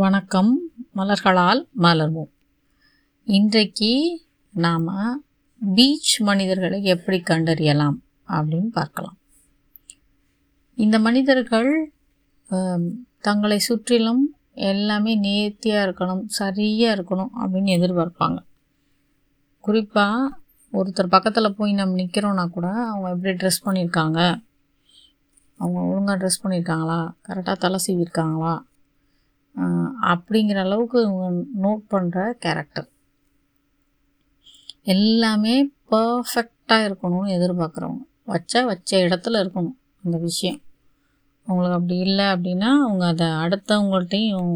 வணக்கம். மலர்களால் மலர்வோம். இன்றைக்கு நாம் பீச் மனிதர்களை எப்படி கண்டறியலாம் அப்படின்னு பார்க்கலாம். இந்த மனிதர்கள் தங்களை சுற்றிலும் எல்லாமே நேர்த்தியாக இருக்கணும் சரியாக இருக்கணும் அப்படின்னு எதிர்பார்ப்பாங்க. குறிப்பாக ஒருத்தர் பக்கத்தில் போய் நம்ம நிற்கிறோன்னா கூட அவங்க எப்படி ட்ரெஸ் பண்ணியிருக்காங்க? அவங்க ஒழுங்காக ட்ரெஸ் பண்ணியிருக்காங்களா? கரெக்டாக தலை சீவிருக்காங்களா அப்படிங்கிற அளவுக்கு இவங்க நோட் பண்ணுற கேரக்டர் எல்லாமே பர்ஃபெக்டாக இருக்கணும்னு எதிர்பார்க்குறவங்க. வச்சா வச்ச இடத்துல இருக்கணும் அந்த விஷயம். அவங்களுக்கு அப்படி இல்லை அப்படின்னா அவங்க அதை அடுத்தவங்கள்ட்டையும்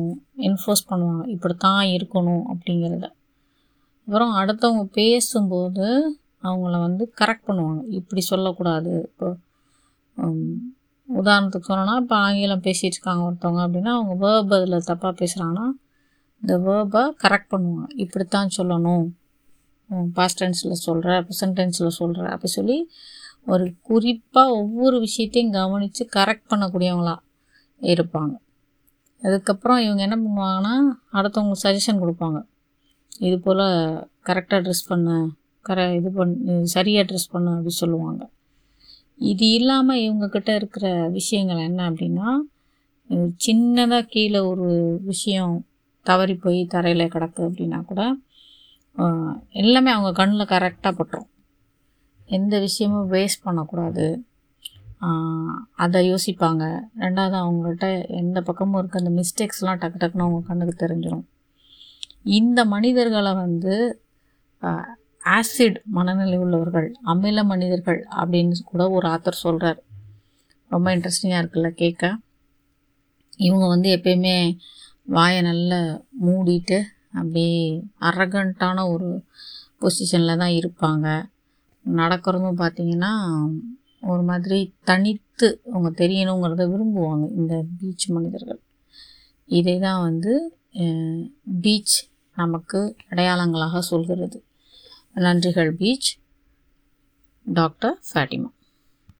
என்ஃபோர்ஸ் பண்ணுவாங்க. இப்படி தான் இருக்கணும் அப்படிங்கிறத. அப்புறம் அடுத்தவங்க பேசும்போது அவங்கள வந்து கரெக்ட் பண்ணுவாங்க. இப்படி சொல்லக்கூடாது. இப்போ உதாரணத்துக்கு சொல்லணும்னா இப்போ ஆங்கிலம் பேசிகிட்டு இருக்காங்க ஒருத்தவங்க அப்படின்னா அவங்க வேர்ப் அதில் தப்பாக பேசுகிறாங்கன்னா இந்த வேர்பை கரெக்ட் பண்ணுவாங்க. இப்படித்தான் சொல்லணும். பாஸ்ட் டென்ஸில் சொல்கிற ப்ரெசன்ட் டென்ஸில் சொல்கிற அப்படி சொல்லி ஒரு குறிப்பாக ஒவ்வொரு விஷயத்தையும் கவனித்து கரெக்ட் பண்ணக்கூடியவங்களா இருப்பாங்க. அதுக்கப்புறம் இவங்க என்ன பண்ணுவாங்கன்னா அடுத்தவங்களுக்கு சஜஷன் கொடுப்பாங்க. இது போல் கரெக்டாக ட்ரெஸ் பண்ண கர இது பண் சரியாக ட்ரெஸ் பண்ணு அப்படி சொல்லுவாங்க. இது இல்லாமல் இவங்கக்கிட்ட இருக்கிற விஷயங்கள் என்ன அப்படின்னா சின்னதாக கீழே ஒரு விஷயம் தவறி போய் தரையில் கிடக்கு அப்படின்னா கூட எல்லாமே அவங்க கண்ணில் கரெக்டாக பட்டுரும். எந்த விஷயமும் வேஸ்ட் பண்ணக்கூடாது. அதை யோசிப்பாங்க. ரெண்டாவது அவங்கள்ட்ட எந்த பக்கமும் இருக்க அந்த மிஸ்டேக்ஸ்லாம் டக்கு டக்குன்னு அவங்க கண்ணுக்கு தெரிஞ்சிடும் இந்த மனிதர்களை வந்து ஆசிட் மனநிலை உள்ளவர்கள் அமில மனிதர்கள் அப்படின்னு கூட ஒரு ஆத்தர் சொல்கிறார் ரொம்ப இன்ட்ரெஸ்டிங்காக இருக்குல்ல கேட்க இவங்க வந்து எப்பயுமே வாயை நல்லா மூடிட்டு அப்படியே அரகண்ட்டான ஒரு பொசிஷனில் தான் இருப்பாங்க. நடக்கிறதும் பார்த்தீங்கன்னா ஒரு மாதிரி தனித்து அவங்க தெரியணுங்கிறத விரும்புவாங்க இந்த பீச் மனிதர்கள். இதை தான் வந்து பீச் நமக்கு அடையாளங்களாக சொல்கிறது. நன்றிகள் பீச் டாக்டர் ஃபேட்டிமா